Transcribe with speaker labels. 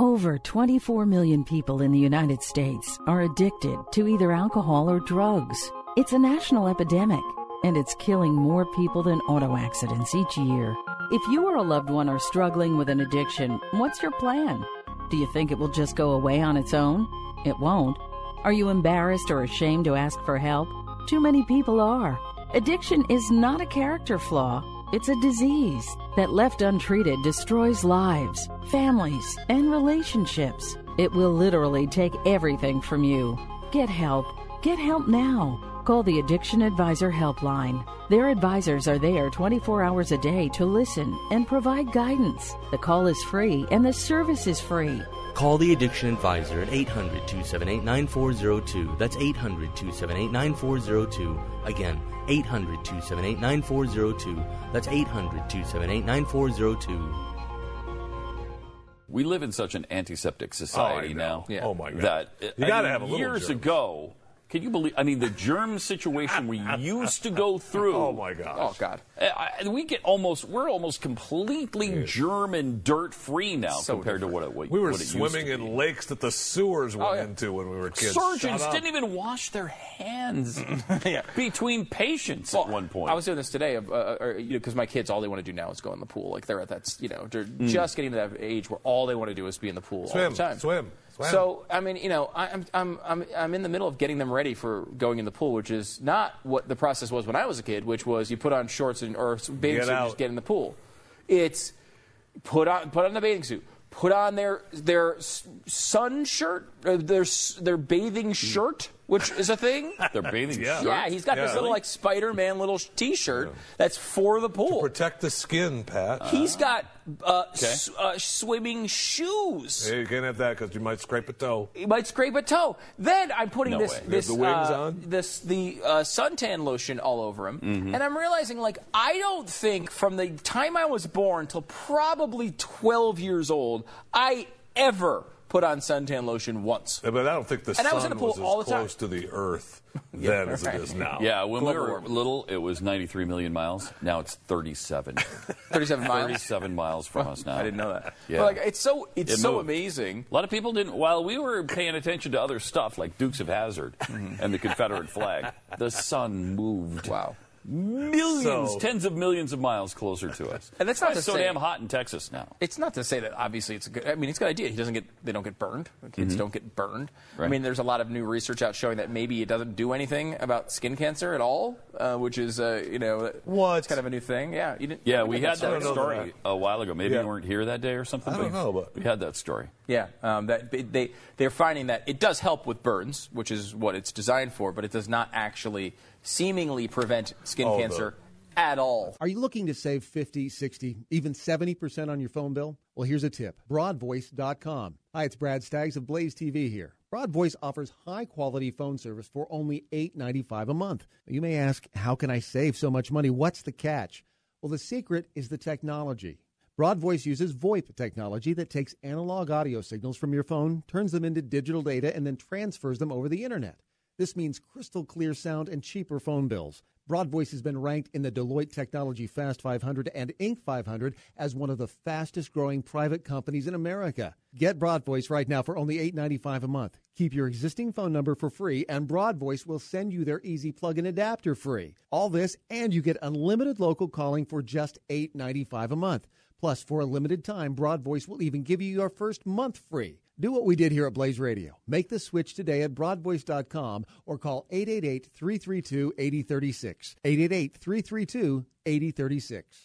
Speaker 1: Over 24 million people in the United States are addicted to either alcohol or drugs. It's a national epidemic, and it's killing more people than auto accidents each year. If you or a loved one are struggling with an addiction, what's your plan? Do you think it will just go away on its own? It won't. Are you embarrassed or ashamed to ask for help? Too many people are. Addiction is not a character flaw. It's a disease that, left untreated, destroys lives, families, and relationships. It will literally take everything from you. Get help. Get help now. Call the Addiction Advisor Helpline. Their advisors are there 24 hours a day to listen and provide guidance. The call is free and the service is free.
Speaker 2: Call the Addiction Advisor at 800 278 9402. That's 800 278 9402. Again, 800 278 9402. That's 800 278 9402.
Speaker 3: We live in such an antiseptic oh, society
Speaker 4: know.
Speaker 3: now.
Speaker 4: Yeah. Oh, my God.
Speaker 3: That
Speaker 4: You gotta
Speaker 3: mean,
Speaker 4: have a little
Speaker 3: years
Speaker 4: germs.
Speaker 3: ago. Can you believe? I mean, the germ situation we used to go through.
Speaker 4: Oh my gosh.
Speaker 5: Oh God.
Speaker 3: I, we get almost. We're almost completely germ and dirt free now
Speaker 5: So
Speaker 3: compared to what it, what,
Speaker 4: We were
Speaker 3: what it used
Speaker 4: swimming in lakes that the sewers went
Speaker 5: Oh, yeah.
Speaker 4: into when we were kids.
Speaker 3: Surgeons didn't even wash their hands
Speaker 5: Yeah.
Speaker 3: between patients
Speaker 5: Well,
Speaker 3: at one point.
Speaker 5: I was doing this today, uh, uh, you know, because my kids all they want to do now is go in the pool. Like they're at that, you know, they're
Speaker 3: Mm.
Speaker 5: just getting to that age where all they want to do is be in the pool all
Speaker 4: Swim,
Speaker 5: the time.
Speaker 4: swim, swim.
Speaker 5: So I mean, you know, I, I'm I'm I'm I'm in the middle of getting them ready for going in the pool, which is not what the process was when I was a kid, which was you put on shorts and or bathing
Speaker 4: Get
Speaker 5: suit and just get in the pool. It's put on put on the bathing suit. Put on their their sun shirt, uh, their their bathing shirt, which is a thing.
Speaker 3: Their bathing
Speaker 4: Yeah.
Speaker 3: shirt.
Speaker 5: Yeah, he's got this
Speaker 4: Yeah.
Speaker 5: little like Spider-Man little T-shirt that's for the pool.
Speaker 4: Protect the skin, Pat.
Speaker 5: He's got uh, s- uh, swimming shoes.
Speaker 4: Hey, you can't have that because you might scrape a toe.
Speaker 5: You might scrape a toe. Then I'm putting
Speaker 3: No
Speaker 5: this
Speaker 3: way.
Speaker 5: This
Speaker 4: the wings
Speaker 5: uh,
Speaker 4: on?
Speaker 5: this the uh, suntan lotion all over him,
Speaker 3: Mm-hmm.
Speaker 5: and I'm realizing like I don't think from the time I was born till probably 12 years old I ever put on suntan lotion once.
Speaker 4: Yeah, But I don't think the
Speaker 5: And I
Speaker 4: sun
Speaker 5: was in the pool
Speaker 4: as
Speaker 5: all the time.
Speaker 4: close to the Earth then as
Speaker 5: right.
Speaker 4: it is now.
Speaker 3: Yeah, when we were
Speaker 5: warming.
Speaker 3: little, it was 93 million miles. Now it's 37.
Speaker 5: 37 miles.
Speaker 3: 37 miles from us now.
Speaker 5: I didn't know that.
Speaker 3: Yeah.
Speaker 5: But like it's so it's
Speaker 3: It
Speaker 5: so
Speaker 3: moved.
Speaker 5: amazing.
Speaker 3: A lot of people didn't. While we were paying attention to other stuff like Dukes of Hazzard and the Confederate flag, the sun moved.
Speaker 5: Wow.
Speaker 3: Millions,
Speaker 4: So-
Speaker 3: tens of millions of miles closer to us.
Speaker 5: And that's not to
Speaker 3: it's so
Speaker 5: say-
Speaker 3: damn hot in Texas now.
Speaker 5: It's not to say that obviously it's a good. I mean, it's a good idea. He doesn't get. They don't get burned. Kids don't get burned. I
Speaker 3: Mm-hmm.
Speaker 5: Mean, there's a lot of new research out showing that maybe it doesn't do anything about skin cancer at all, uh, which is uh, you know
Speaker 4: What?
Speaker 5: It's kind of a new thing. Yeah. You didn't.
Speaker 3: Yeah, we had that
Speaker 4: don't know
Speaker 3: story a while ago. Maybe
Speaker 4: Yeah.
Speaker 3: you weren't here that day or something.
Speaker 4: I don't know, but-
Speaker 3: we had that story.
Speaker 5: Yeah, um, that they they're finding that it does help with burns, which is what it's designed for, but it does not actually seemingly prevent skin
Speaker 4: Oh, the-
Speaker 5: cancer at all.
Speaker 6: Are you looking to save 50, 60, even 70% on your phone bill? Well, here's a tip broadvoice.com. Hi, it's Brad Staggs of Blaze TV here. Broadvoice offers high quality phone service for only $8.95 a month. You may ask, how can I save so much money? What's the catch? Well, the secret is the technology. Broadvoice uses VoIP technology that takes analog audio signals from your phone, turns them into digital data, and then transfers them over the internet. This means crystal clear sound and cheaper phone bills. Broadvoice has been ranked in the Deloitte Technology Fast 500 and Inc. 500 as one of the fastest growing private companies in America. Get Broadvoice right now for only $8.95 a month. Keep your existing phone number for free, and Broadvoice will send you their easy plug in adapter free. All this, and you get unlimited local calling for just $8.95 a month. Plus, for a limited time, Broadvoice will even give you your first month free. Do what we did here at Blaze Radio. Make the switch today at broadvoice.com or call 888 332 8036. 888 332 8036.